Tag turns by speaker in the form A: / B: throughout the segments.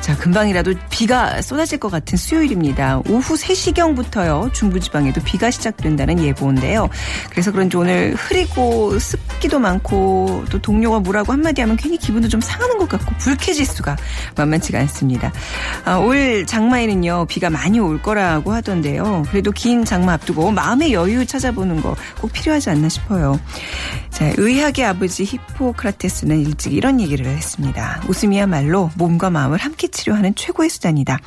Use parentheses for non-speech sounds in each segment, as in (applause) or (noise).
A: 자, 금방이라도 비가 쏟아질 것 같은 수요일입니다. 오후 3시경부터요. 중부지방에도 비가 시작된다는 예보인데요. 그래서 그런지 오늘 흐리고 습기도 많고 또 동료가 뭐라고 한마디 하면 괜히 기분도 좀 상하는 것 같고 불쾌지수가 만만치가 않습니다. 아, 올 장마에는요. 비가 많이 올 거라고 하던데요. 그래도 긴 장마 앞두고 마음의 여유 찾아보는 거 꼭 필요하지 않나 싶어요. 자, 의학의 아버지 히포크라테스는 일찍 이런 얘기를 했습니다. 웃음이야말로 몸과 마음을 함께 치료하는 최고의 수단이다.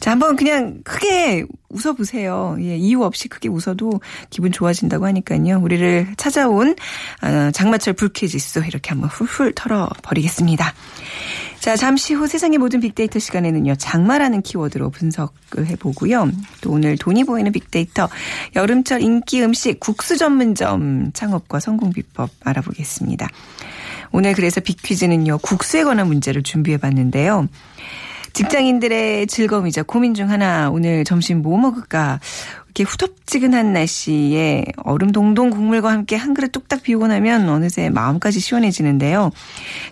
A: 자, 한번 그냥 크게 웃어보세요. 예, 이유 없이 크게 웃어도 기분 좋아진다고 하니까요. 우리를 찾아온 어, 장마철 불쾌지수 이렇게 한번 훌훌 털어버리겠습니다. 자, 잠시 후 세상의 모든 빅데이터 시간에는요, 장마라는 키워드로 분석을 해보고요. 또 오늘 돈이 보이는 빅데이터, 여름철 인기 음식 국수 전문점 창업과 성공 비법 알아보겠습니다. 오늘 그래서 빅퀴즈는요, 국수에 관한 문제를 준비해 봤는데요. 직장인들의 즐거움이자 고민 중 하나, 오늘 점심 뭐 먹을까? 이렇게 후덥지근한 날씨에 얼음 동동 국물과 함께 한 그릇 뚝딱 비우고 나면 어느새 마음까지 시원해지는데요.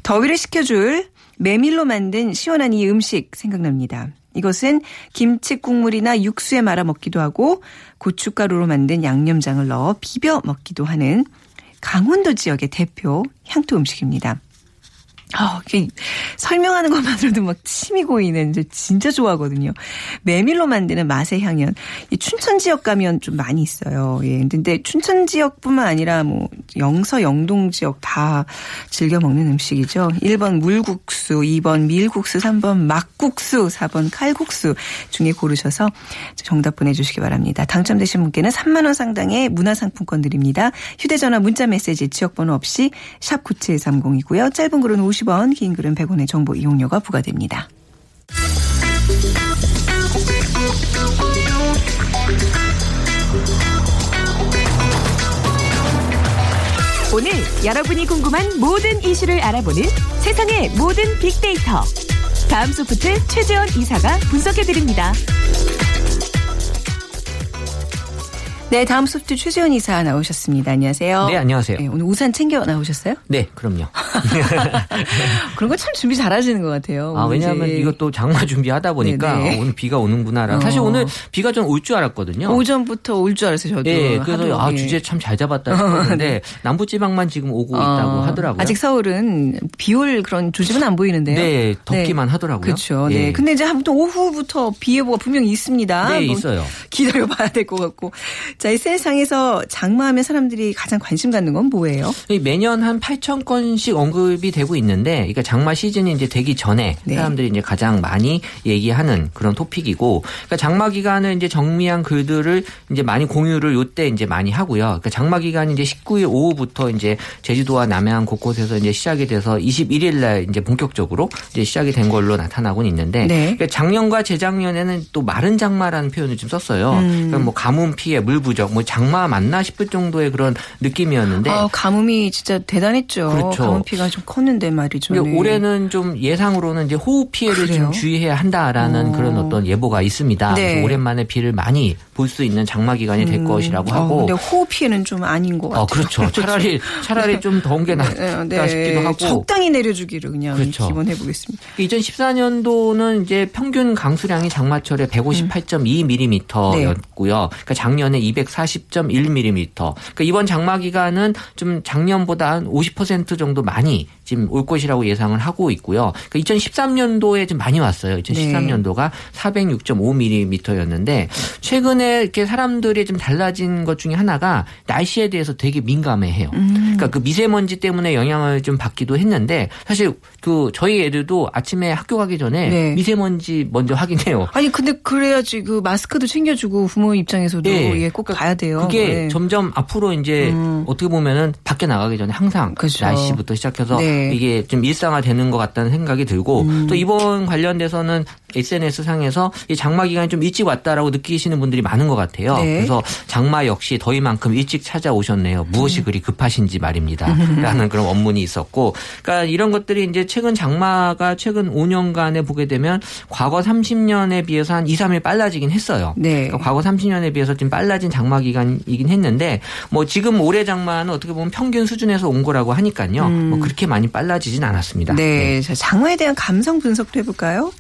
A: 더위를 식혀줄 메밀로 만든 시원한 이 음식 생각납니다. 이것은 김치 국물이나 육수에 말아 먹기도 하고 고춧가루로 만든 양념장을 넣어 비벼 먹기도 하는 강원도 지역의 대표 향토 음식입니다. 아, 설명하는 것만으로도 막 침이 고이는 저 진짜 좋아하거든요. 메밀로 만드는 맛의 향연. 이 춘천 지역 가면 좀 많이 있어요. 예. 근데 춘천 지역뿐만 아니라 뭐 영서 영동 지역 다 즐겨 먹는 음식이죠. 1번 물국수, 2번 밀국수, 3번 막국수, 4번 칼국수 중에 고르셔서 정답 보내 주시기 바랍니다. 당첨되신 분께는 3만 원 상당의 문화 상품권 드립니다. 휴대 전화 문자 메시지 지역 번호 없이 샵 9730이고요. 짧은 글은 50 원, 긴 글은 100원의 정보 이용료가 부과됩니다.
B: 오늘 여러분이 궁금한 모든 이슈를 알아보는 세상의 모든 빅데이터. 다음 소프트 최재원 이사가 분석해드립니다.
A: 네, 다음 소프트 최재원 이사 나오셨습니다. 안녕하세요.
C: 네, 안녕하세요.
A: 네, 오늘 우산 챙겨 나오셨어요?
C: 네, 그럼요. (laughs)
A: 그런 거 참 준비 잘 하시는 것 같아요.
C: 아, 왜냐하면
A: 이제
C: 이것도 장마 준비하다 보니까
A: 네네.
C: 어, 오늘 비가 오는구나라. 사실
A: 어.
C: 오늘 비가 좀 올 줄 알았거든요.
A: 오전부터 올 줄 알았어요, 저도.
C: 네, 그래서
A: 하도,
C: 아
A: 예.
C: 주제 참 잘 잡았다 (laughs) 싶었는데 남부지방만 지금 오고 있다고
A: 어,
C: 하더라고요.
A: 아직 서울은 비 올 그런 조짐은 안 보이는데요.
C: 네, 덥기만 하더라고요.
A: 그렇죠.
C: 예.
A: 네. 근데 이제 한번 오후부터 비 예보가 분명히 있습니다.
C: 네, 있어요. (laughs)
A: 기다려봐야 될 것 같고. 자, SNS상에서 장마하면 사람들이 가장 관심 갖는 건 뭐예요?
C: 이 매년 한 8천 건씩 언급이 되고 있는데, 그러니까 장마 시즌이 이제 되기 전에
A: 네.
C: 사람들이 이제 가장 많이 얘기하는 그런 토픽이고, 그러니까 장마 기간을 이제 정리한 글들을 이제 많이 공유를 요때 이제 많이 하고요. 그러니까 장마 기간이 이제 19일 오후부터 이제 제주도와 남해안 곳곳에서 이제 시작이 돼서 21일 날 이제 본격적으로 이제 시작이 된 걸로 나타나고는 있는데,
A: 네.
C: 그러니까 작년과 재작년에는 또 마른 장마라는 표현을 좀 썼어요.
A: 음.
C: 그러니까 뭐 가뭄 피해, 물부 족, 뭐 장마 맞나 싶을 정도의 그런 느낌이었는데,
A: 아, 가뭄이 진짜 대단했죠.
C: 네. 그렇죠.
A: 가뭄 피가 좀 컸는데 말이죠. 네.
C: 올해는 좀 예상으로는 이제 호우 피해를
A: 그래요?
C: 좀 주의해야 한다라는
A: 어.
C: 그런 어떤 예보가 있습니다.
A: 네.
C: 오랜만에 비를 많이 볼 수 있는 장마 기간이 될
A: 음.
C: 것이라고
A: 어,
C: 하고.
A: 근데 호우 피해는 좀 아닌 것 같아요.
C: 어, (laughs) 그렇죠. 차라리 차라리 좀 더운 게 낫다
A: 네,
C: 싶기도 하고.
A: 적당히 내려주기를 그냥
C: 그렇죠.
A: 기원해 보겠습니다.
C: 2014년도는 이제 평균 강수량이 장마철에 158.2mm였고요. 그러니까 작년에 240.1mm. 그러니까 이번 장마 기간은 좀 작년보다 한 50% 정도 많이 지금 올 것이라고 예상을 하고 있고요. 그러니까 2013년도에 좀 많이 왔어요. 2013년도가 406.5mm였는데 최근에 이렇게 사람들이 좀 달라진 것 중에 하나가 날씨에 대해서 되게 민감해해요. 그러니까 그 미세먼지 때문에 영향을 좀 받기도 했는데 사실 그 저희 애들도 아침에 학교 가기 전에
A: 네.
C: 미세먼지 먼저 확인해요.
A: 아니 근데 그래야지 그 마스크도 챙겨주고 부모 입장에서도
C: 네.
A: 예, 꼭 봐야 돼요.
C: 그게
A: 네.
C: 점점 앞으로 이제
A: 음.
C: 어떻게 보면은 밖에 나가기 전에 항상
A: 그렇죠.
C: 날씨부터 시작해서
A: 네. 음.
C: 이게 좀 일상화되는 것 같다는 생각이 들고 또 이번 관련돼서는 SNS 상에서 이 장마 기간이 좀 일찍 왔다라고 느끼시는 분들이 많은 것 같아요.
A: 네.
C: 그래서 장마 역시 더위만큼 일찍 찾아오셨네요. 무엇이 그리 급하신지 말입니다. 라는 그런 원문이 있었고, 그러니까 이런 것들이 이제 최근 장마가 최근 5년간에 보게 되면 과거 30년에 비해서 한 2, 3일 빨라지긴 했어요.
A: 네.
C: 그러니까 과거 30년에 비해서 좀 빨라진 장마 기간이긴 했는데 뭐 지금 올해 장마는 어떻게 보면 평균 수준에서 온 거라고 하니까요. 뭐 그렇게 많이 빨라지진 않았습니다.
A: 음. 네, 자, 장마에 대한 감성 분석도 해볼까요?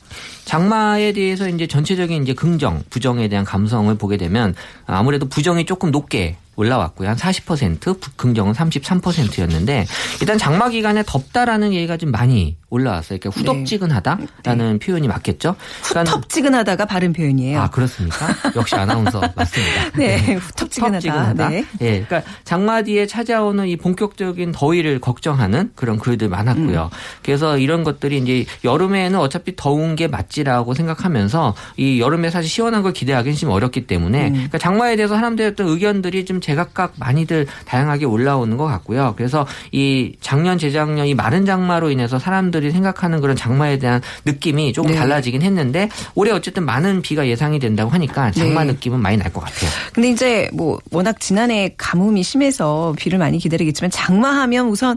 C: 장마에 대해서 이제 전체적인 이제 긍정, 부정에 대한 감성을 보게 되면 아무래도 부정이 조금 높게 올라왔고요. 한 40%, 부- 긍정은 33%였는데 일단 장마 기간에 덥다라는 얘기가 좀 많이 올라왔어요. 그러니까 후덥지근하다라는 표현이 맞겠죠? 그러니까
A: 후텁지근하다가 바른 표현이에요.
C: 아 그렇습니까? 역시 아나운서 (laughs) 맞습니다.
A: 네, 후텁지근하다.
C: 후텁지근하다.
A: 네.
C: 예, 그러니까 장마 뒤에 찾아오는 이 본격적인 더위를 걱정하는 그런 글들 많았고요.
A: 음.
C: 그래서 이런 것들이 이제 여름에는 어차피 더운 게 맞지라고 생각하면서 이 여름에 사실 시원한 걸 기대하기는 좀 어렵기 때문에
A: 음.
C: 그러니까 장마에 대해서 사람들의 어떤 의견들이 좀 제각각 많이들 다양하게 올라오는 것 같고요. 그래서 이 작년 재작년 이 마른 장마로 인해서 사람들 이 생각하는 그런 장마에 대한 느낌이 조금
A: 네.
C: 달라지긴 했는데 올해 어쨌든 많은 비가 예상이 된다고 하니까 장마
A: 네.
C: 느낌은 많이 날 것 같아요.
A: 근데 이제 뭐 워낙 지난해 가뭄이 심해서 비를 많이 기다리겠지만 장마하면 우선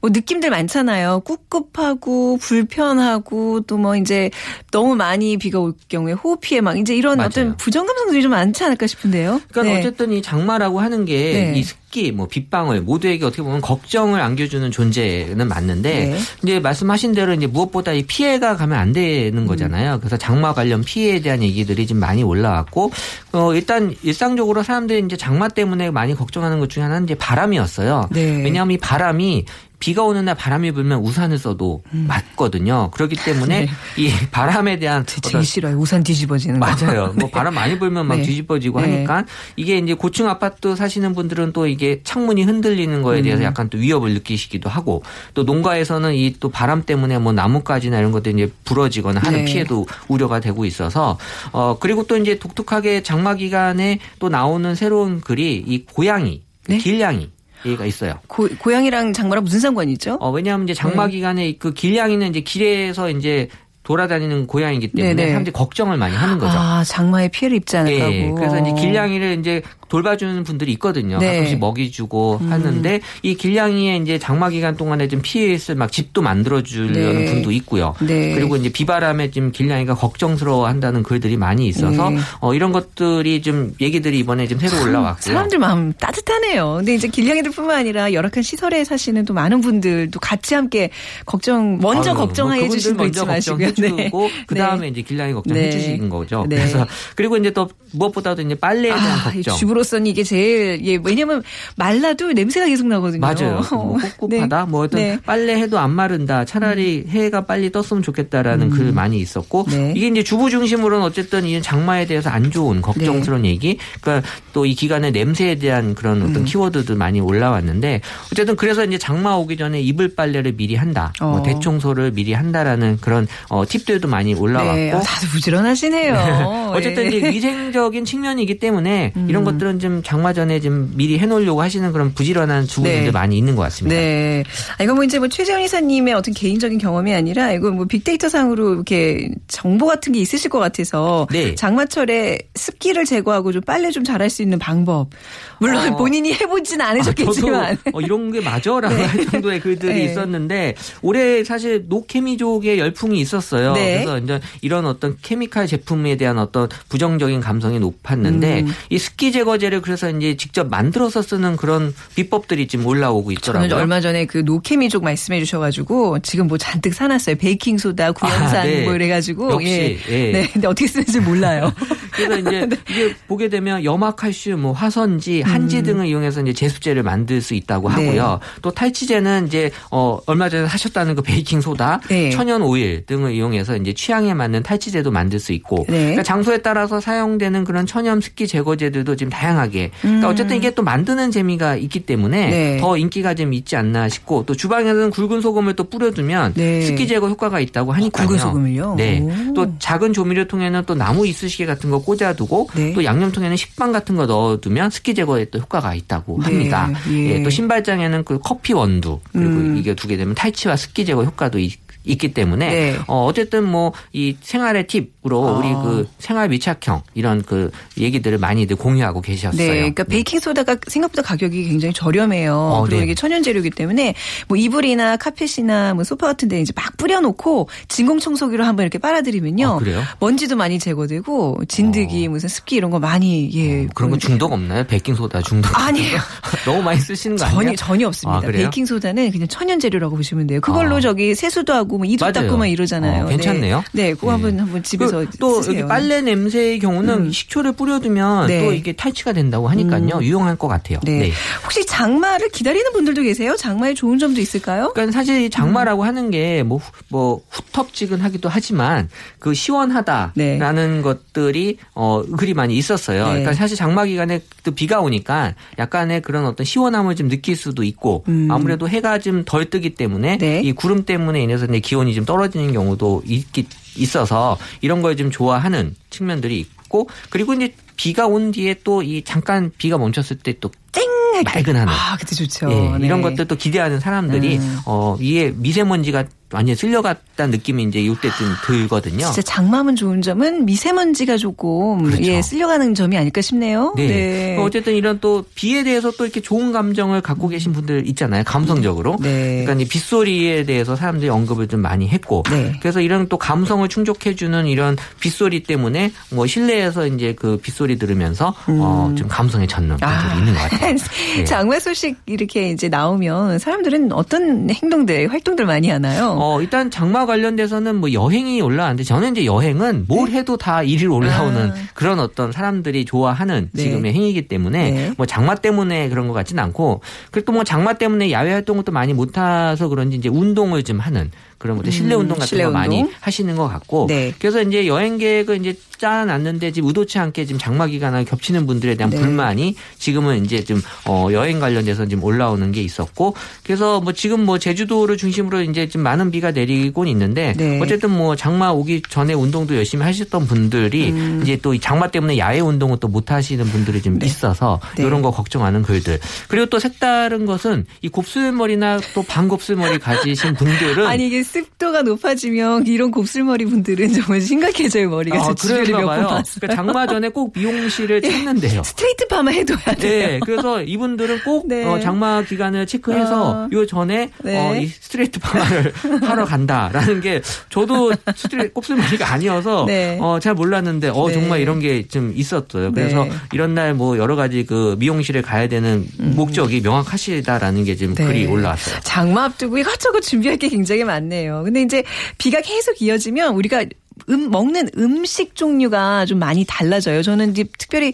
A: 뭐 느낌들 많잖아요. 꿉꿉하고 불편하고 또 뭐 이제 너무 많이 비가 올 경우에 호흡 피해 막 이제 이런
C: 맞아요.
A: 어떤 부정 감성들이 좀 많지 않을까 싶은데요.
C: 그러니까
A: 네.
C: 어쨌든 이 장마라고 하는 게
A: 네.
C: 이 습기, 뭐 빗방울 모두에게 어떻게 보면 걱정을 안겨주는 존재는 맞는데
A: 네.
C: 이제 말씀하신 대로 이제 무엇보다 이 피해가 가면 안
A: 음.
C: 되는 거잖아요. 그래서 장마 관련 피해에 대한 얘기들이 좀 많이 올라왔고 어 일단 일상적으로 사람들이 이제 장마 때문에 많이 걱정하는 것 중에 하나는 이제 바람이었어요.
A: 네.
C: 왜냐하면 이 바람이 비가 오는 날 바람이 불면 우산을 써도 맞거든요. 그렇기 때문에
A: 음. 네.
C: 이 바람에 대한
A: 제일 싫어요. 우산 뒤집어지는 거.
C: 맞아요. 뭐 (laughs)
A: 네.
C: 바람 많이 불면 막
A: 네.
C: 뒤집어지고
A: 네.
C: 하니까 이게 이제 고층 아파트 사시는 분들은 또 이게 창문이 흔들리는 거에
A: 음.
C: 대해서 약간 또 위협을 느끼시기도 하고 또 농가에서는 이 또 바람 때문에 뭐 나뭇가지나 이런 것들이 이제 부러지거나 하는
A: 네.
C: 피해도 우려가 되고 있어서 어 그리고 또 이제 독특하게 장마 기간에 또 나오는 새로운 글이 이 고양이
A: 네?
C: 길냥이 얘가 있어요.
A: 고, 고양이랑 장마랑 무슨 상관이죠?
C: 어, 왜냐하면 이제 장마
A: 네.
C: 기간에 그 길냥이는 이제 길에서 이제 돌아다니는 고양이기 때문에
A: 네네.
C: 사람들이 걱정을 많이 하는 거죠.
A: 아 장마에 피해를 입지 않을까고.
C: 예, 그래서 이제 길냥이를 이제 돌봐주는 분들이 있거든요.
A: 네. 음.
C: 가끔씩 먹이 주고 하는데 이 길냥이의 이제 장마 기간 동안에 좀 피해 있을 막 집도 만들어 주려는
A: 네.
C: 분도 있고요.
A: 네.
C: 그리고 이제 비바람에 좀 길냥이가 걱정스러워 한다는 글들이 많이 있어서
A: 네.
C: 어, 이런 것들이 좀 얘기들이 이번에 좀 새로 올라왔고요.
A: 사람들 마음 따뜻하네요. 근데 이제 길냥이들뿐만 아니라 열악한 시설에 사시는 또 많은 분들도 같이 함께 걱정 먼저
C: 아유, 뭐
A: 걱정해
C: 그분들
A: 주시는 거
C: 먼저
A: 잊지 마시고요.
C: 걱정해 주고 그 다음에
A: 네. (laughs)
C: 이제 길냥이 걱정해
A: 네.
C: 주시는 거죠.
A: 네.
C: 그래서 그리고 이제 또 무엇보다도 이제 빨래에 대한
A: 아,
C: 걱정.
A: 주부로 서는 이게 제일 예 왜냐면 말라도 냄새가 계속 나거든요.
C: 맞아요. (laughs) 뭐 꿉꿉하다.
A: 네.
C: 뭐 어떤
A: 네.
C: 빨래 해도 안 마른다. 차라리 해가 빨리 떴으면 좋겠다라는 글 많이 있었고
A: 음. 네.
C: 이게 이제 주부 중심으로는 어쨌든 이 장마에 대해서 안 좋은 걱정스러운 얘기. 그러니까 또 이 기간에 냄새에 대한 그런 어떤
A: 음.
C: 키워드도 많이 올라왔는데 어쨌든 그래서 이제 장마 오기 전에 이불 빨래를 미리 한다. 뭐
A: 어.
C: 대청소를 미리 한다라는 그런 어, 팁들도 많이 올라왔고
A: 네, 아, 다들 부지런하시네요. (laughs)
C: 어쨌든
A: 예.
C: 이제 위생적인 측면이기 때문에
A: 음.
C: 이런 것들은 좀 장마 전에 좀 미리 해놓으려고 하시는 그런 부지런한 주부분들
A: 네.
C: 많이 있는 것 같습니다.
A: 네. 아, 이거 뭐 이제 뭐 최재원 이사님의 어떤 개인적인 경험이 아니라 이거 뭐 빅데이터 상으로 이렇게 정보 같은 게 있으실 것 같아서
C: 네.
A: 장마철에 습기를 제거하고 좀 빨래 좀 잘할 수 있는 방법. 물론
C: 어.
A: 본인이 해보진
C: 아,
A: 않으셨겠지만.
C: 저도 어, 이런 게 맞아라고 할 (laughs) (laughs) 정도의 글들이
A: 네.
C: 있었는데 올해 사실 노케미족의 열풍이 있었어요.
A: 네.
C: 그래서 이제 이런 어떤 케미칼 제품에 대한 어떤 부정적인 감성이 높았는데
A: 음.
C: 이 습기 제거 제를 그래서 이제 직접 만들어서 쓰는 그런 비법들이 지금 올라오고 있더라고요.
A: 얼마 전에 그 노케미족 말씀해 주셔가지고 지금 뭐 잔뜩 사놨어요. 베이킹 소다, 구연산
C: 아, 네.
A: 뭐 이래가지고.
C: 역시, 예.
A: 네. 근데 어떻게 쓰는지 몰라요. (laughs)
C: 그래서 이제 (laughs) 이게 보게 되면 염화칼슘, 뭐 화선지, 한지 등을 이용해서 이제 제습제를 만들 수 있다고
A: 음. 네.
C: 하고요. 또 탈취제는 이제 어 얼마 전에 하셨다는 그 베이킹 소다,
A: 네.
C: 천연 오일 등을 이용해서 이제 취향에 맞는 탈취제도 만들 수 있고
A: 네.
C: 그러니까 장소에 따라서 사용되는 그런 천연 습기 제거제들도 지금 다 양하게 그러니까 어쨌든 이게 또 만드는 재미가 있기 때문에
A: 음. 네.
C: 더 인기가 좀 있지 않나 싶고 또 주방에서는 굵은 소금을 또 뿌려두면
A: 네.
C: 습기 제거 효과가 있다고 하니까요.
A: 굵은 소금을요?
C: 네.
A: 오.
C: 또 작은 조미료통에는 또 나무 이쑤시개 같은 거 꽂아두고
A: 네.
C: 또 양념통에는 식빵 같은 거 넣어두면 습기 제거에 또 효과가 있다고
A: 네.
C: 합니다.
A: 예.
C: 예, 또 신발장에는 그 커피 원두 그리고
A: 음.
C: 이게 두게 되면 탈취와 습기 제거 효과도 있, 기 때문에
A: 네.
C: 어 어쨌든 뭐 이 생활의 팁으로
A: 아.
C: 우리 그 생활 밀착형 이런 그 얘기들을 많이들 공유하고 계셨어요.
A: 네, 그러니까 베이킹 소다가 생각보다 가격이 굉장히 저렴해요.
C: 어,
A: 그리고
C: 네.
A: 이게 천연 재료이기 때문에 뭐 이불이나 카펫이나 뭐 소파 같은 데 이제 막 뿌려놓고 진공 청소기로 한번 이렇게 빨아들이면요.
C: 아, 그래요?
A: 먼지도 많이 제거되고 진드기 무슨 습기 이런 거 많이 예
C: 어, 그런 거 중독 없나요? 베이킹 소다 중독?
A: 아니에요. (laughs)
C: 너무 많이 쓰시는 거 아니에요?
A: 전혀 전혀 없습니다.
C: 아?
A: 베이킹 소다는 그냥 천연 재료라고 보시면 돼요. 그걸로
C: 아.
A: 저기 세수도 하고 뭐 이도
C: 맞아요.
A: 닦고 막 이러잖아요.
C: 어, 괜찮네요.
A: 네, 네 그거
C: 네.
A: 한번 한번 집에서
C: 그, 또
A: 쓰세요.
C: 여기 빨래 냄새의 경우는
A: 음.
C: 식초를 뿌려두면
A: 네.
C: 또 이게 탈취가 된다고 하니까요. 유용할 것 같아요.
A: 네. 혹시 장마를 기다리는 분들도 계세요? 장마에 좋은 점도 있을까요?
C: 그러니까 사실 이
A: 음.
C: 장마라고 하는 게뭐뭐 후텁지근하기도 하지만 그 시원하다라는 것들이 어 그리 많이 있었어요.
A: 네.
C: 그러니까 사실 장마 기간에 또 비가 오니까 약간의 그런 어떤 시원함을 좀 느낄 수도 있고 아무래도 해가 좀 덜 뜨기 때문에
A: 음. 네.
C: 이 구름 때문에 인해서 이제 기온이 좀 떨어지는 경우도 있기 있어서 이런 걸 좀 좋아하는 측면들이 있고 그리고 이제 비가 온 뒤에 또 이 잠깐 비가 멈췄을 때 또
A: 쨍하게.
C: 맑은 하늘.
A: 아, 그때 좋죠.
C: 예,
A: 네.
C: 이런 것들 또 기대하는 사람들이
A: 음.
C: 어 이에 미세먼지가 완전 쓸려갔다는 느낌이 이제 이때쯤 들거든요.
A: 진짜 장마면 좋은 점은 미세먼지가 조금
C: 그렇죠.
A: 예, 쓸려가는 점이 아닐까 싶네요.
C: 네. 어쨌든 이런 또 비에 대해서 또 이렇게 좋은 감정을 갖고 계신 분들 있잖아요. 감성적으로.
A: 네.
C: 그러니까 이 빗소리에 대해서 사람들이 언급을 좀 많이 했고.
A: 네.
C: 그래서 이런 또 감성을 충족해주는 이런 빗소리 때문에 뭐 실내에서 이제 그 빗소리 들으면서 어, 좀 감성에 젖는 분들이
A: 음. 아.
C: 있는 것 같아요. (laughs) 네.
A: 장마 소식 이렇게 이제 나오면 사람들은 어떤 행동들, 활동들 많이 하나요?
C: 어, 일단 장마 관련돼서는 뭐 여행이 올라왔는데 저는 이제 여행은 뭘 해도 다 일일 올라오는
A: 아.
C: 그런 어떤 사람들이 좋아하는
A: 네.
C: 지금의 행위이기 때문에
A: 네.
C: 뭐 장마 때문에 그런 것 같지는 않고 그리고 또뭐 장마 때문에 야외 활동을 또 많이 못해서 그런지 이제 운동을 좀 하는 그런 것들 실내 운동 같은
A: 음, 실내
C: 거 많이
A: 운동?
C: 하시는 것 같고
A: 네.
C: 그래서 이제 여행 계획을 이제 짜놨는데 지금 의도치 않게 지금 장마 기간을 겹치는 분들에 대한
A: 네.
C: 불만이 지금은 이제 좀 어, 여행 관련돼서 지금 올라오는 게 있었고 그래서 뭐 지금 뭐 제주도를 중심으로 이제 좀 많은 비가 내리곤 있는데
A: 네.
C: 어쨌든 뭐 장마 오기 전에 운동도 열심히 하셨던 분들이
A: 음.
C: 이제 또이 장마 때문에 야외 운동을 또 못 하시는 분들이 좀 있어서
A: 네.
C: 이런 거 걱정하는 글들 그리고 또 색다른 것은 이 곱슬머리나 또 반곱슬머리 가지신 분들은 (laughs)
A: 아니 이게 습도가 높아지면 이런 곱슬머리 분들은 정말 심각해져요 머리가.
C: 아, 그런가
A: 몇번
C: 봐요. 그러니까 장마 전에 꼭 미용실을 찾는데요.
A: 스트레이트 파마 해둬야 돼요.
C: 네, 그래서 이분들은 꼭
A: 네.
C: 어, 장마 기간을 체크해서
A: 어.
C: 요 전에
A: 네.
C: 어, 이 스트레이트 파마를 (laughs) 하러 간다라는 게 저도 스트레이트 곱슬머리가 아니어서
A: 네.
C: 어, 잘 몰랐는데 어,
A: 네.
C: 정말 이런 게 좀 있었어요. 그래서
A: 네.
C: 이런 날 뭐 여러 가지 그 미용실에 가야 되는 목적이 명확하시다라는 게 지금
A: 네.
C: 글이 올라왔어요.
A: 장마 앞두고 이것저것 준비할 게 굉장히 많네요. 근데 이제 비가 계속 이어지면 우리가 음, 먹는 음식 종류가 좀 많이 달라져요. 저는 이제 특별히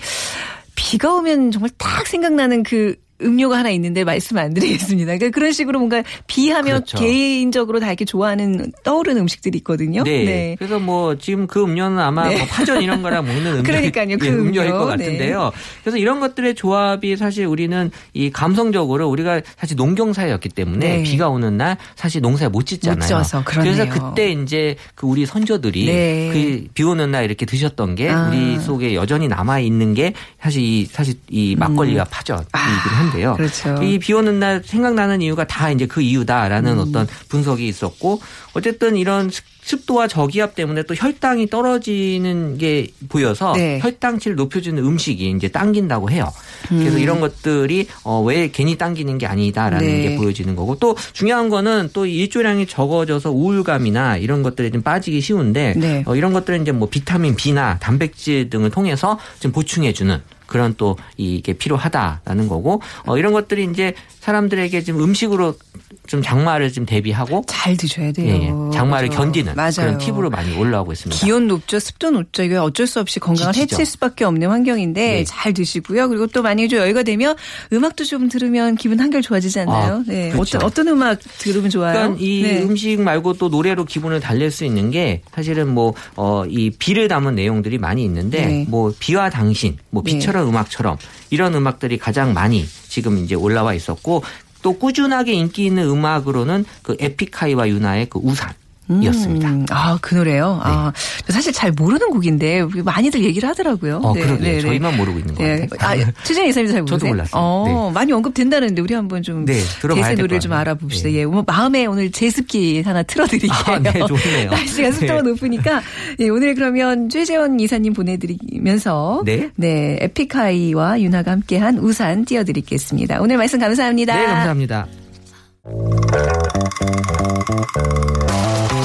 A: 비가 오면 정말 딱 생각나는 그 음료가 하나 있는데 말씀 안 드리겠습니다. 그러니까 그런 식으로 뭔가 비하면
C: 그렇죠.
A: 개인적으로 다 이렇게 좋아하는 떠오르는 음식들이 있거든요.
C: 네. 그래서 뭐 지금 그 음료는 아마
A: 네.
C: 뭐 파전 이런 거랑 먹는 음료, (laughs)
A: 그러니까요. 그
C: 예, 음료일
A: 음료.
C: 것 같은데요. 그래서 이런 것들의 조합이 사실 우리는 이 감성적으로 우리가 사실 농경사회였기 때문에
A: 네.
C: 비가 오는 날 사실 농사에 못 짓잖아요.
A: 못 지어서 그러네요.
C: 래서 그때 이제 그 우리 선조들이
A: 네.
C: 그비 오는 날 이렇게 드셨던 게
A: 아.
C: 우리 속에 여전히 남아 있는 게 사실 이 사실 이 막걸리와 파전이긴 한데요.
A: 그렇죠.
C: 이 비 오는 날 생각나는 이유가 다 이제 그 이유다라는
A: 음.
C: 어떤 분석이 있었고 어쨌든 이런 습- 습도와 저기압 때문에 또 혈당이 떨어지는 게 보여서
A: 네.
C: 혈당치를 높여주는 음식이 이제 당긴다고 해요. 그래서 이런 것들이 어, 왜 괜히 당기는 게 아니다라는
A: 네.
C: 게 보여지는 거고 또 중요한 거는 또 일조량이 적어져서 우울감이나 이런 것들에 좀 빠지기 쉬운데
A: 네.
C: 어, 이런 것들은 이제 뭐 비타민 B나 단백질 등을 통해서 좀 보충해주는 그런 또 이게 필요하다라는 거고 어, 이런 것들이 이제 사람들에게 지금 음식으로 좀 장마를 좀 대비하고
A: 잘 드셔야 돼요.
C: 예, 예. 장마를
A: 그죠.
C: 견디는
A: 맞아요.
C: 그런 팁으로 많이 올라오고 있습니다.
A: 기온 높죠, 습도 높죠. 이거 어쩔 수 없이 건강을
C: 지치죠.
A: 해칠 수밖에 없는 환경인데
C: 네.
A: 잘 드시고요. 그리고 또 만약에 좀 여유가 되면 음악도 좀 들으면 기분 한결 좋아지지 않나요?
C: 아,
A: 네.
C: 그렇죠.
A: 어떤 어떤 음악 들으면 좋아요?
C: 그러니까 이
A: 네.
C: 음식 말고 또 노래로 기분을 달랠 수 있는 게 사실은 뭐어이 비를 담은 내용들이 많이 있는데
A: 네.
C: 뭐 비와 당신, 뭐
A: 네.
C: 비처럼 음악처럼 이런 음악들이 가장 많이 지금 이제 올라와 있었고 또 꾸준하게 인기 있는 음악으로는 그 에픽하이와 유나의 그 우산 이었습니다.
A: 음, 아, 그 노래요? 아, 저 사실 잘 모르는 곡인데 많이들 얘기를 하더라고요.
C: 어, 그러게요. 저희만 모르고 있는 것
A: 네.
C: 같아요.
A: 아, (laughs) 최진 이사님 잘 모르세요?
C: 저도 몰랐어요.
A: 어, 많이 언급된다는데 우리 한번 좀
C: 네, 될것
A: 노래를 좀. 알아봅시다.
C: 네.
A: 예, 오늘 마음에 오늘 제습기 하나 틀어드릴게요.
C: 아, 네, 좋네요. (laughs)
A: 날씨가 습도가
C: 네.
A: 높으니까 예, 오늘 그러면 최재원 이사님 보내드리면서
C: 네.
A: 네, 에픽하이와 윤하가 함께한 우산 띄워드리겠습니다. 오늘 말씀 감사합니다.
C: 네, 감사합니다.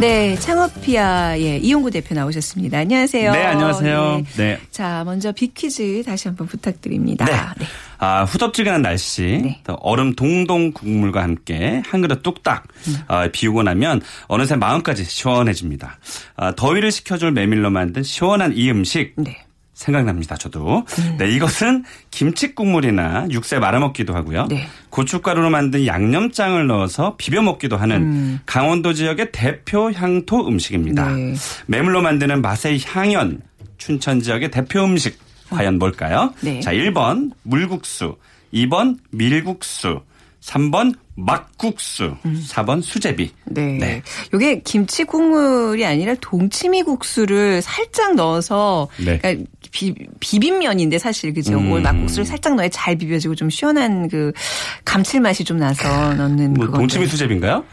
A: 네, 창업피아의 이용구 대표 나오셨습니다. 안녕하세요.
D: 네, 안녕하세요.
A: 네.
D: 네.
A: 자, 먼저 빅퀴즈 다시 한번 부탁드립니다.
D: 네. 아, 후덥지근한 날씨,
A: 네.
D: 또 얼음 동동 국물과 함께 한 그릇 뚝딱 아, 비우고 나면 어느새 마음까지 시원해집니다. 아, 더위를 식혀줄 메밀로 만든 시원한 이 음식
A: 네.
D: 생각납니다. 저도. 네, 이것은 김치 국물이나 육수에 말아 먹기도 하고요.
A: 네.
D: 고춧가루로 만든 양념장을 넣어서 비벼 먹기도 하는 강원도 지역의 대표 향토 음식입니다.
A: 네.
D: 메밀로 만드는 맛의 향연 춘천 지역의 대표 음식 과연 뭘까요?
A: 네.
D: 자, 1번 물국수, 2번 밀국수, 3번 막국수, 4번 수제비.
A: 네.
D: 네.
A: 요게 김치 국물이 아니라 동치미 국수를 살짝 넣어서
D: 네.
A: 그러니까 비, 비빔면인데 사실 그죠?
D: 음.
A: 그 막국수를 살짝 넣어야 잘 비벼지고 좀 시원한 그 감칠맛이 좀 나서 넣는
D: 뭐
A: 그거.
D: 동치미 수제비인가요?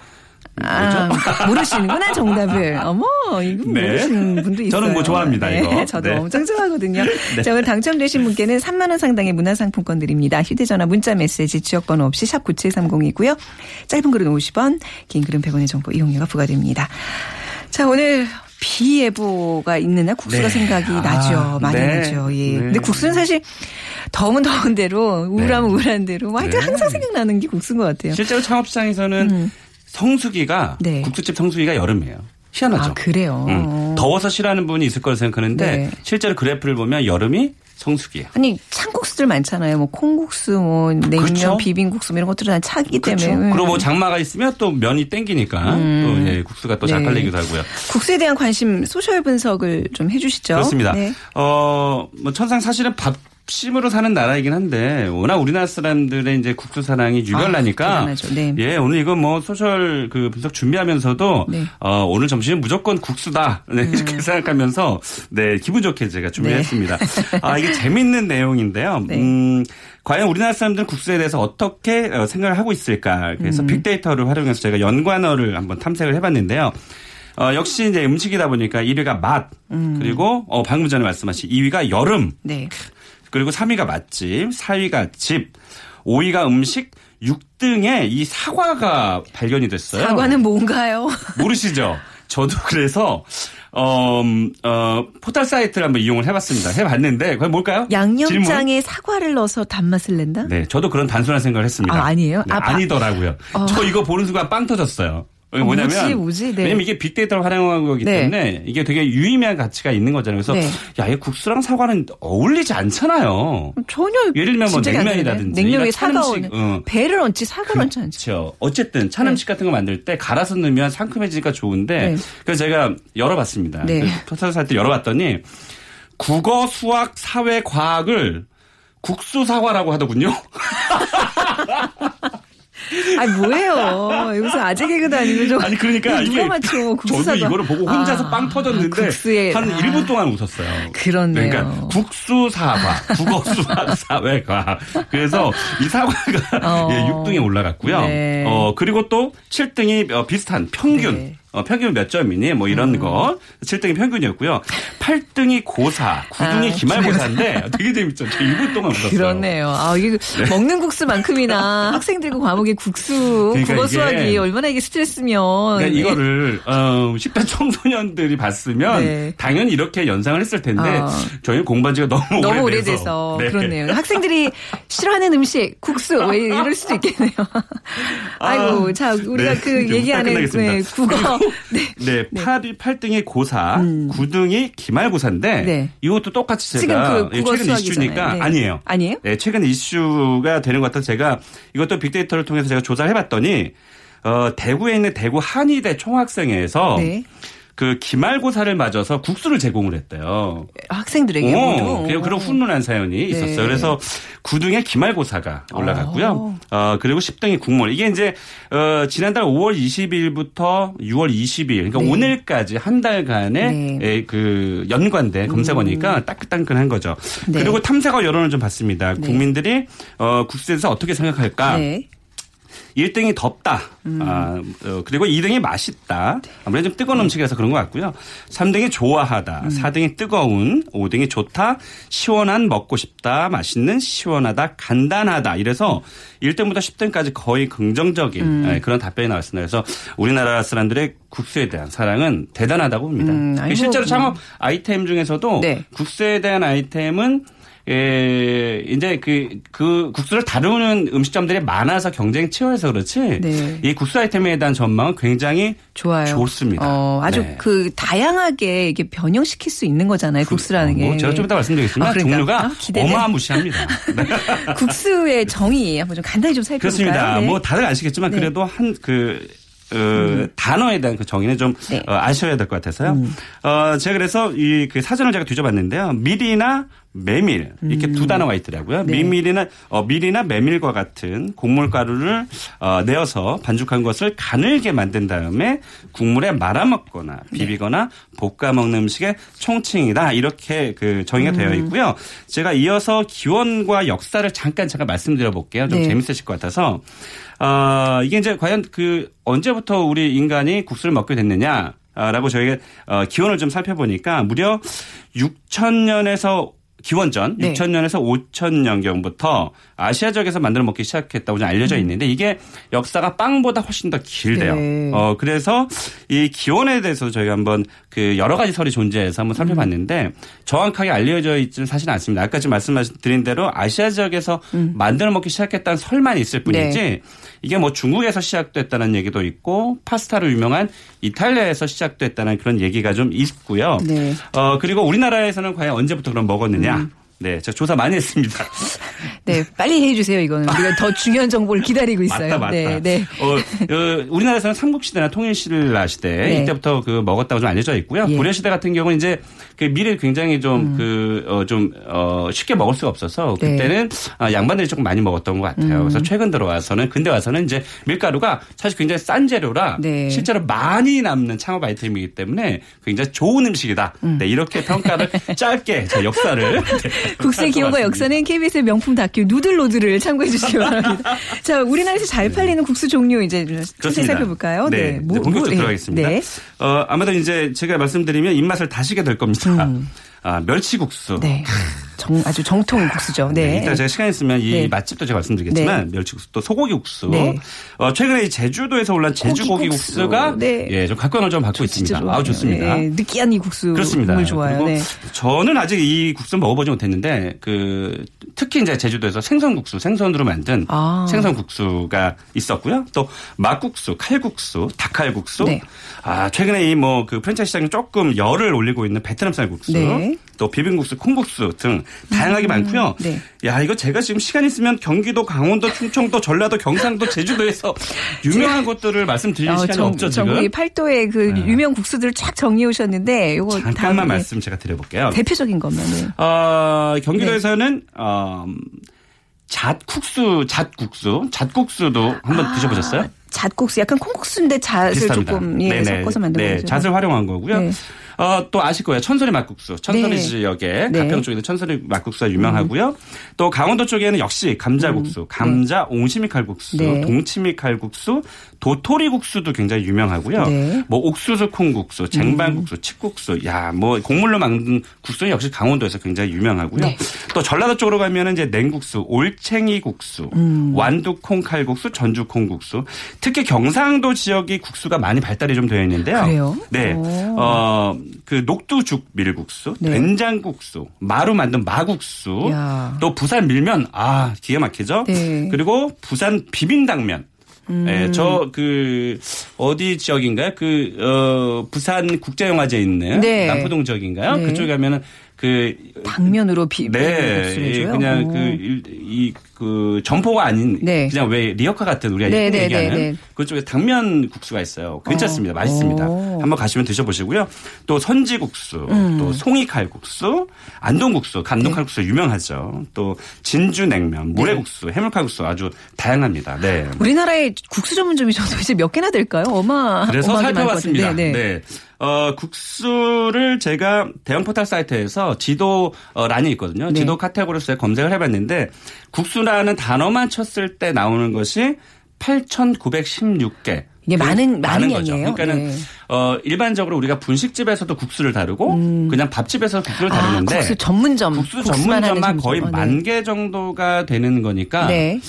A: 아, 모르시는구나 정답을. 어머, 이거
D: 네.
A: 모르시는 분도 있어요.
D: 저는 뭐 좋아합니다,
A: 네,
D: 이거.
A: 저도
D: 네.
A: 엄청 좋아하거든요. 자, 오늘 당첨되신 분께는 3만 원 상당의 문화상품권 드립니다. 휴대전화 문자메시지 지역번호 없이 샵 9730이고요. 짧은 글은 50원, 긴 글은 100원의 정보 이용료가 부과됩니다. 자, 오늘 비 예보가 있는 날 국수가
D: 네.
A: 생각이
D: 아,
A: 나죠. 많이
D: 네.
A: 나죠. 예.
D: 네.
A: 근데 국수는 사실 더운 더운 대로 우울하면 우울한 대로 뭐 하여튼
D: 네.
A: 항상 생각나는 게 국수인 것 같아요.
D: 실제로 창업시장에서는 성수기가
A: 네.
D: 국수집 성수기가 여름이에요. 희한하죠.
A: 아, 그래요?
D: 음, 더워서 싫어하는 분이 있을 거라 생각하는데
A: 네.
D: 실제로 그래프를 보면 여름이 성수기예요.
A: 아니 창국수들 많잖아요. 뭐 콩국수, 뭐 냉면,
D: 그렇죠.
A: 비빔국수 뭐 이런 것들은 다 차기
D: 그렇죠.
A: 때문에. 음.
D: 그리고 뭐 장마가 있으면 또 면이 땡기니까 또 예, 국수가 또잘
A: 네.
D: 팔리기도 하고요.
A: 국수에 대한 관심 social 분석을 좀 해주시죠.
D: 그렇습니다.
A: 네.
D: 어, 뭐 천상 사실은 밥심으로 사는 나라이긴 한데 워낙 우리나라 사람들의 이제 국수 사랑이 유별나니까
A: 아. 네.
D: 예, 오늘 이거 뭐 social 그 분석 준비하면서도
A: 네. 음.
D: 어, 오늘 점심은 무조건 국수다. 네, 이렇게 생각하면서 네, 기분 좋게 제가 준비했습니다. 아, 이게 (laughs) 재밌는 내용인데요.
A: 네.
D: 음, 과연 우리나라 사람들은 국수에 대해서 어떻게 어, 생각을 하고 있을까? 그래서
A: 음.
D: 빅데이터를 활용해서 제가 연관어를 한번 탐색을 해봤는데요. 어, 역시 이제 음식이다 보니까 1위가 맛,
A: 음.
D: 그리고 어, 방금 전에 말씀하신 2위가 여름,
A: 네.
D: 그리고 3위가 맛집, 4위가 집, 5위가 음식, 6등에 이 사과가 발견이 됐어요.
A: 사과는 뭔가요? (laughs)
D: 모르시죠? 저도 그래서 어, 음, 어, 포털 사이트를 한번 이용을 해봤습니다. 해봤는데 그게 뭘까요? 질문?
A: 양념장에 사과를 넣어서 단맛을 낸다?
D: 네, 저도 그런 단순한 생각을 했습니다.
A: 아, 아니에요?
D: 네,
A: 아, 바-
D: 아니더라고요.
A: 어.
D: 저 이거 보는 순간 빵 터졌어요. 이게
A: 어,
D: 뭐냐면
A: 뭐지, 뭐지? 네.
D: 왜냐면 이게 빅데이터를 활용한 거기
A: 네.
D: 때문에 이게 되게 유의미한 가치가 있는 거잖아요. 그래서
A: 네.
D: 야, 이 국수랑 사과는 어울리지 않잖아요.
A: 전혀.
D: 예를 들면 뭐 냉면이라든지
A: 되네. 냉면 위에
D: 이런
A: 사과
D: 찬음식,
A: 얹는.
D: 어.
A: 배를 얹지 사과를 얹지 않죠.
D: 그렇죠. 어쨌든 찬 음식 같은 거 만들 때 갈아서 넣으면 상큼해지니까 좋은데
A: 네.
D: 그래서 제가 열어봤습니다.
A: 네.
D: 그 포털 사이트 열어봤더니 국어, 수학, 사회, 과학을 국수 사과라고 하더군요. (laughs)
A: 아니, 뭐예요. 여기서 아재 개그도 아니고 좀.
D: 아니 그러니까
A: 누가
D: 이게
A: 맞춰,
D: 저도. 이거를 보고 혼자서
A: 아,
D: 빵 터졌는데
A: 국수에.
D: 한
A: 아.
D: 1분 동안 웃었어요.
A: 그렇네요.
D: 그러니까 국수 사과, 국어 수학 사회 과학. (laughs) 그래서 이 사과가
A: 어.
D: 예, 6등에 올라갔고요.
A: 네.
D: 어 그리고 또 7등이 어, 비슷한 평균
A: 네.
D: 어, 평균 몇 점이니 뭐 이런 거 7등이 평균이었고요. 8등이 고사, 9등이
A: 아,
D: 기말고사인데 (laughs) 되게 재밌죠. 저 1분 동안 웃었어요.
A: 그렇네요. 아, 이게 먹는 국수만큼이나 (laughs) 학생들 그 과목의 국수,
D: 그러니까
A: 국어 수학이 얼마나 이게 스트레스면.
D: 그러니까
A: 네.
D: 이거를 어, 10대 청소년들이 봤으면
A: 네.
D: 당연히 이렇게 연상을 했을 텐데
A: 어.
D: 저희는 공부한 지가 너무,
A: 너무
D: 오래돼서
A: 오래돼서
D: 네.
A: 그렇네요. (laughs) 학생들이 싫어하는 음식 국수 왜 이럴 수도 있겠네요. 아이고
D: 아,
A: 자 우리가
D: 네.
A: 그 얘기하는
D: 끝나겠습니다.
A: 네, 국어 네.
D: 네, 8, 8등이 고사, 9등이 기말고사인데
A: 네.
D: 이것도 똑같이 제가
A: 그
D: 예, 최근. 이슈니까
A: 네.
D: 아니에요.
A: 아니에요?
D: 네, 최근 이슈가 되는 것 같아서 제가 이것도 빅데이터를 통해서 제가 조사를 해봤더니 어, 대구에 있는 대구 한의대 총학생회에서
A: 네.
D: 그 기말고사를 맞아서 국수를 제공을 했대요.
A: 학생들에게
D: 오,
A: 모두.
D: 그리고 그런 훈훈한 사연이 있었어요. 그래서 9등에 기말고사가 올라갔고요. 어, 그리고 10등이 국물. 이게 이제 어, 지난달 5월 20일부터 6월 20일, 그러니까
A: 네.
D: 오늘까지 한 달간의
A: 네.
D: 에, 그 연관된 검사보니까 따끈따끈한 거죠.
A: 네.
D: 그리고 탐색어 여론을 좀 봤습니다. 국민들이 어, 국수에 대해서 어떻게 생각할까?
A: 네.
D: 1등이 덥다.
A: 음.
D: 아, 어, 그리고 2등이 맛있다. 아무래도 좀 뜨거운 음 식이라서 그런 것 같고요. 3등이 좋아하다.
A: 음.
D: 4등이 뜨거운. 5등이 좋다. 시원한 먹고 싶다. 맛있는 시원하다. 간단하다. 이래서 1등부터 10등까지 거의 긍정적인
A: 음.
D: 예, 그런 답변이 나왔습니다. 그래서 우리나라 사람들의 국수에 대한 사랑은 대단하다고 봅니다.
A: 음,
D: 실제로
A: 음.
D: 창업 아이템 중에서도
A: 네.
D: 국수에 대한 아이템은 예, 이제 그, 그 국수를 다루는 음식점들이 많아서 경쟁이 치열해서 그렇지.
A: 네.
D: 이 국수 아이템에 대한 전망은 굉장히
A: 좋아요.
D: 좋습니다.
A: 어, 아주
D: 네.
A: 그 다양하게 이게 변형시킬 수 있는 거잖아요. 국수라는 게.
D: 뭐 제가 좀 이따 말씀드리겠습니다.
A: 아, 그러니까.
D: 종류가
A: 아.
D: 어마무시합니다. 네. (laughs)
A: 국수의 정의 한번 좀 간단히 좀 살펴볼까요?
D: 그렇습니다.
A: 네.
D: 뭐 다들 아시겠지만
A: 네.
D: 그래도 한 그 어, 단어에 대한 그 정의는 좀
A: 네. 음.
D: 어, 아셔야 될 것 같아서요. 어, 제가 그래서 이 그 사전을 제가 뒤져봤는데요. 밀이나 메밀 이렇게 두 단어가 있더라고요.
A: 음. 네.
D: 밀밀이나 어, 밀이나 메밀과 같은 곡물 가루를 어, 내어서 반죽한 것을 가늘게 만든 다음에 국물에 말아 먹거나
A: 네.
D: 비비거나 볶아 먹는 음식의 총칭이다 이렇게 그 정의가 되어
A: 음.
D: 있고요. 제가 이어서 기원과 역사를 잠깐 제가 말씀드려 볼게요. 좀
A: 네.
D: 재밌으실 것 같아서 어, 이게 이제 과연 그 언제부터 우리 인간이 국수를 먹게 됐느냐? 라고 저희가 어, 기원을 좀 살펴보니까 무려 6천년에서 기원전
A: 네.
D: 6천년에서 5천년경부터 아시아적에서 만들어 먹기 시작했다고 좀 알려져 있는데 이게 역사가 빵보다 훨씬 더 길대요.
A: 네.
D: 어 그래서 이 기원에 대해서 저희가 한번 그 여러 가지 설이 존재해서 한번 살펴봤는데 정확하게 알려져 있지는 사실은 않습니다. 아까 지금 말씀드린 대로 아시아 지역에서 만들어 먹기 시작했다는 설만 있을 뿐이지
A: 네.
D: 이게 뭐 중국에서 시작됐다는 얘기도 있고 파스타로 유명한 이탈리아에서 시작됐다는 그런 얘기가 좀 있고요.
A: 네.
D: 어 그리고 우리나라에서는 과연 언제부터 그럼 먹었느냐? 네, 제가 조사 많이 했습니다.
A: 네, 빨리 해주세요. 이거는 우리가 더 중요한 정보를 기다리고 있어요.
D: 맞다, 맞다.
A: 네, 네.
D: 어, 어, 우리나라에서는 삼국시대나 통일신라 시대
A: 네.
D: 이때부터 그 먹었다고 좀 알려져 있고요.
A: 예. 음.
D: 고려시대 같은 경우는 이제 그 밀을 굉장히 좀 그, 어, 좀, 어, 쉽게 먹을 수가 없어서
A: 네. 음.
D: 그때는 아, 양반들이 조금 많이 먹었던 것 같아요. 그래서 최근 들어와서는 근대 와서는 이제 밀가루가 사실 굉장히 싼 재료라
A: 네.
D: 실제로 많이 남는 창업 아이템이기 때문에 굉장히 좋은 음식이다.
A: 음.
D: 네, 이렇게 평가를 (laughs) 짧게 제 역사를 네, (laughs)
A: 국세 기원과
D: 살펴봤습니다.
A: 역사는 KBS의 명품 다큐 누들로드를 참고해 주시기 바랍니다. (laughs) 자, 우리나라에서 잘 팔리는 국수 종류 이제
D: 그렇습니다.
A: 살펴볼까요?
D: 네, 네, 본격적으로
A: 예.
D: 들어가겠습니다.
A: 네.
D: 어, 아마도 이제 제가 말씀드리면 입맛을 다시게 될 겁니다. 아, 멸치국수.
A: 음. 네. 정, 아주 정통 국수죠.
D: 네,
A: 네.
D: 이따 제가 시간 있으면 이
A: 네.
D: 맛집도 제가 말씀드리겠지만 멸치국수 또 소고기 국수.
A: 네.
D: 어, 최근에 이 제주도에서 올라온 제주 고기 국수가
A: 고기국수. 네.
D: 예, 좀 각광을 좀 받고 있습니다. 아우 좋습니다.
A: 네, 느끼한 이 국수
D: 그렇습니다.
A: 좋아요. 네.
D: 저는 아직 이 국수 먹어보지 못했는데 그 특히 이제 제주도에서 생선국수, 생선으로 만든
A: 아.
D: 생선국수가 있었고요. 또 막국수, 칼국수, 닭칼국수.
A: 네.
D: 아 최근에 이 뭐 그 프랜차이즈 시장에 조금 열을 올리고 있는 베트남 쌀국수,
A: 네.
D: 또 비빔국수, 콩국수 등 다양하게 많고요.
A: 네.
D: 야 이거 제가 지금 시간 있으면 경기도, 강원도, 충청도, 전라도, 경상도, 제주도에서 (laughs) 유명한 곳들을 말씀드릴
A: 어,
D: 시간이
A: 정-
D: 없죠 지금.
A: 전국이 팔도의 그 유명 국수들을 쫙 정리해 오셨는데 요거
D: 잠깐만 말씀 제가 드려볼게요.
A: 대표적인 것만은
D: 어, 경기도에서는 어, 잣국수, 잣국수, 잣국수도 한번 드셔보셨어요?
A: 잣국수 약간 콩국수인데 잣을
D: 비슷합니다.
A: 조금 예,
D: 네네.
A: 섞어서 만든
D: 네,
A: 거죠.
D: 잣을 활용한 거고요.
A: 네.
D: 어, 또 아실 거예요. 천소리 막국수. 천소리
A: 네.
D: 지역에
A: 네.
D: 가평 쪽에는 천소리 막국수가 유명하고요. 또 강원도 쪽에는 역시 감자국수, 감자 옹심이 칼국수,
A: 음. 네.
D: 동치미 칼국수, 도토리 국수도 굉장히 유명하고요.
A: 네.
D: 뭐 옥수수 콩국수, 쟁반국수, 칡국수, 야, 뭐 곡물로 만든 국수는 역시 강원도에서 굉장히 유명하고요.
A: 네.
D: 또 전라도 쪽으로 가면은 이제 냉국수, 올챙이 국수,
A: 음.
D: 완두콩 칼국수, 전주 콩 국수. 특히 경상도 지역이 국수가 많이 발달이 좀 되어 있는데요.
A: 그래요?
D: 네.
A: 오.
D: 어, 그 녹두죽 밀국수,
A: 네.
D: 된장국수, 마루 만든 마국수,
A: 야.
D: 또 부산 밀면 아, 기가 막히죠?
A: 네.
D: 그리고 부산 비빔당면.
A: 음.
D: 예, 저, 그, 어디 지역인가요? 그, 어, 부산 국제영화제 있는
A: 네.
D: 남포동 지역인가요?
A: 네.
D: 그쪽에 가면은 그,
A: 당면으로 비
D: 네, 예? 그냥
A: 오.
D: 그, 이, 그, 점포가 아닌,
A: 네.
D: 그냥 왜 리어카 같은 우리가
A: 네, 네,
D: 얘기하는
A: 네, 네.
D: 그쪽에 당면 국수가 있어요. 괜찮습니다.
A: 어.
D: 맛있습니다.
A: 오.
D: 한번 가시면 드셔보시고요. 또 선지국수,
A: 음.
D: 또 송이칼국수, 안동국수, 감동칼국수
A: 네.
D: 유명하죠. 또 진주냉면, 물회국수, 해물칼국수 아주 다양합니다. 네.
A: 우리나라의 국수 전문점이 저 도대체 몇 개나 될까요? 어마.
D: 그래서 살펴봤습니다. 네.
A: 네.
D: 어, 국수를 제가 대형 포털 사이트에서 지도 어, 란이 있거든요.
A: 네.
D: 지도 카테고리에서 검색을 해봤는데 국수라는 단어만 쳤을 때 나오는 것이 8,916개.
A: 이게 많은- 많은
D: 거죠.
A: 양이에요?
D: 그러니까는
A: 네.
D: 어, 일반적으로 우리가 분식집에서도 국수를 다루고 그냥 밥집에서 국수를
A: 아,
D: 다루는데
A: 국수 전문점.
D: 국수 전문점만 거의
A: 전문점.
D: 만개 정도가 되는 거니까
A: 네.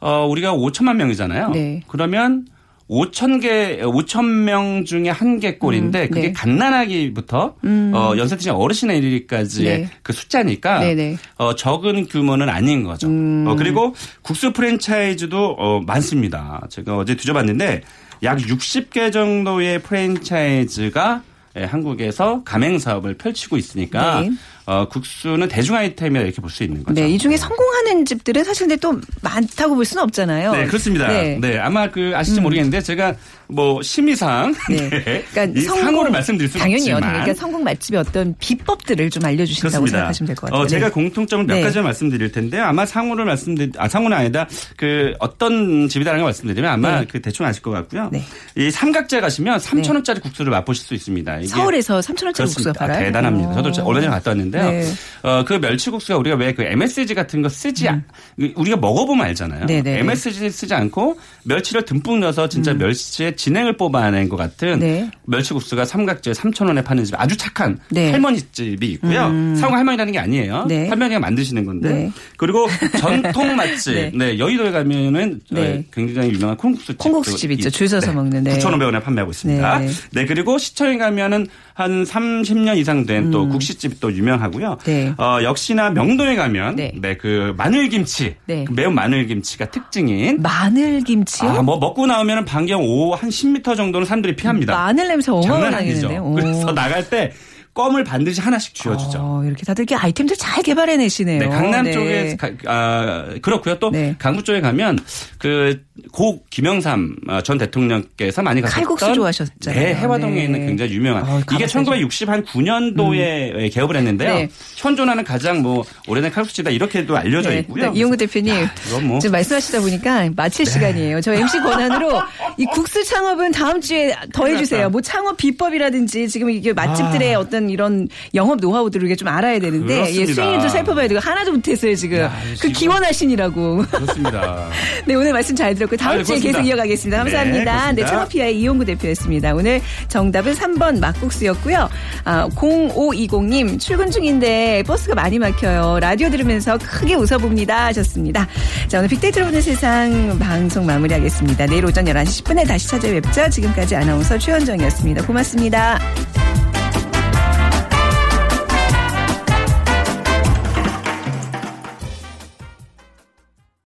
D: 어, 우리가 5천만 명이잖아요.
A: 네.
D: 그러면 5천 개, 5천 명 중에 한 개 꼴인데
A: 음,
D: 그게
A: 네.
D: 갓난아기부터 어, 연세 드신 어르신에 이르기까지의
A: 네.
D: 그 숫자니까
A: 네네.
D: 어, 적은 규모는 아닌 거죠.
A: 음.
D: 어, 그리고 국수 프랜차이즈도 어, 많습니다. 제가 어제 뒤져봤는데 약 60개 정도의 프랜차이즈가 예, 한국에서 가맹 사업을 펼치고 있으니까
A: 네.
D: 어, 국수는 대중 아이템이라 이렇게 볼 수 있는 거죠.
A: 네, 이 중에 성공하는 집들은 사실 근데 또 많다고 볼 수는 없잖아요.
D: 네, 그렇습니다. 네.
A: 네.
D: 아마 그 아실지 모르겠는데 제가 뭐 심의상
A: 네. (laughs)
D: 네.
A: 그러니까
D: 이 상호를 말씀드릴 수는
A: 당연히요.
D: 없지만
A: 그러니까 성공 맛집의 어떤 비법들을 좀 알려주신다고
D: 그렇습니다.
A: 생각하시면 될 것 같아요.
D: 어, 제가
A: 네.
D: 공통점을 몇
A: 네.
D: 가지만 말씀드릴 텐데 아마 상호를 말씀드리 아 상호는 아니다. 그 어떤 집이다라는 걸 말씀드리면 아마
A: 네.
D: 그 대충 아실 것 같고요.
A: 네.
D: 이 삼각제 가시면 3천 원짜리 국수를 맛보실 수 있습니다.
A: 서울에서 3천 원짜리 국수가
D: 그렇습니다.
A: 팔아요?
D: 대단합니다. 저도
A: 오.
D: 얼마 전에 갔다 왔는데요.
A: 네.
D: 어, 그 멸치국수가 우리가 왜 그 MSG 같은 거 쓰지 않, 우리가 먹어보면 알잖아요.
A: 음. 네네.
D: MSG 쓰지 않고 멸치를 듬뿍 넣어서 진짜 멸치의 진액을 뽑아낸 것 같은
A: 음. 네.
D: 멸치국수가 삼각지에 3,000원에 파는 집 아주 착한
A: 네. 음.
D: 할머니 집이 있고요. 상호 할머니라는 게 아니에요.
A: 네.
D: 할머니가 만드시는 건데.
A: 네.
D: 그리고 전통 맛집. (laughs)
A: 네.
D: 네. 여의도에 가면은
A: 네.
D: 어, 굉장히 유명한 콩국수 집.
A: 콩국수 집 있죠. 줄 서서 먹는, 네.
D: 9,500원에 판매하고 있습니다.
A: 네.
D: 네. 그리고 시청에 가면은 한 30년 이상 된또 국시집이 또 유명하고요.
A: 음. 네.
D: 어, 역시나 명동에 가면
A: 네.
D: 네. 그 마늘김치.
A: 네.
D: 그 매운 마늘김치가 특징인
A: 마늘김치요?
D: 아, 뭐 먹고 나오면 반경 5, 한 10m 정도는 사람들이 피합니다.
A: 마늘 냄새
D: 장난
A: 어마어마하게
D: 아니죠.
A: 나는데요.
D: 그래서 나갈 때 껌을 반드시 하나씩 쥐어주죠.
A: 어, 이렇게 다들 이렇게 아이템들 잘 개발해내시네요.
D: 네, 강남
A: 네.
D: 쪽에 가- 아, 그렇고요. 또
A: 네.
D: 강북 쪽에 가면 그 고 김영삼 어, 전 대통령께서 많이 가셨던
A: 칼국수 좋아하셨잖아요.
D: 네, 해화동에
A: 네.
D: 있는 굉장히 유명한
A: 어,
D: 이게
A: 가봤어요.
D: 1969년도에 개업을 했는데요.
A: 네.
D: 현존하는 가장 뭐 오래된 칼국수다 이렇게도 알려져
A: 네,
D: 있고요.
A: 일단 이용구 대표님
D: 이건 뭐.
A: 지금 말씀하시다 보니까 마칠 시간이에요. 저 MC 권한으로 이 국수 창업은 다음 주에 더 해주세요. 뭐 창업 비법이라든지 지금 이게 맛집들의
D: 아.
A: 어떤 이런 영업 노하우들을 좀 알아야 되는데 예,
D: 그렇습니다.
A: 수익률도 살펴봐야 되고 하나도 못했어요 지금.
D: 야,
A: 그 기원하신이라고.
D: 그렇습니다. (laughs)
A: 네 오늘 말씀 잘 들었고 다음
D: 아유,
A: 주에. 계속 이어가겠습니다. 감사합니다.
D: 네.
A: 네 창업피아의 이용구 대표였습니다. 오늘 정답은 3번 막국수였고요. 아, 0520님 출근 중인데 버스가 많이 막혀요. 라디오 들으면서 크게 웃어봅니다 하셨습니다. 자 오늘 빅데이터로 보는 세상 방송 마무리하겠습니다. 내일 오전 11시 10분에 다시 찾아뵙죠. 지금까지 아나운서 최현정이었습니다. 고맙습니다.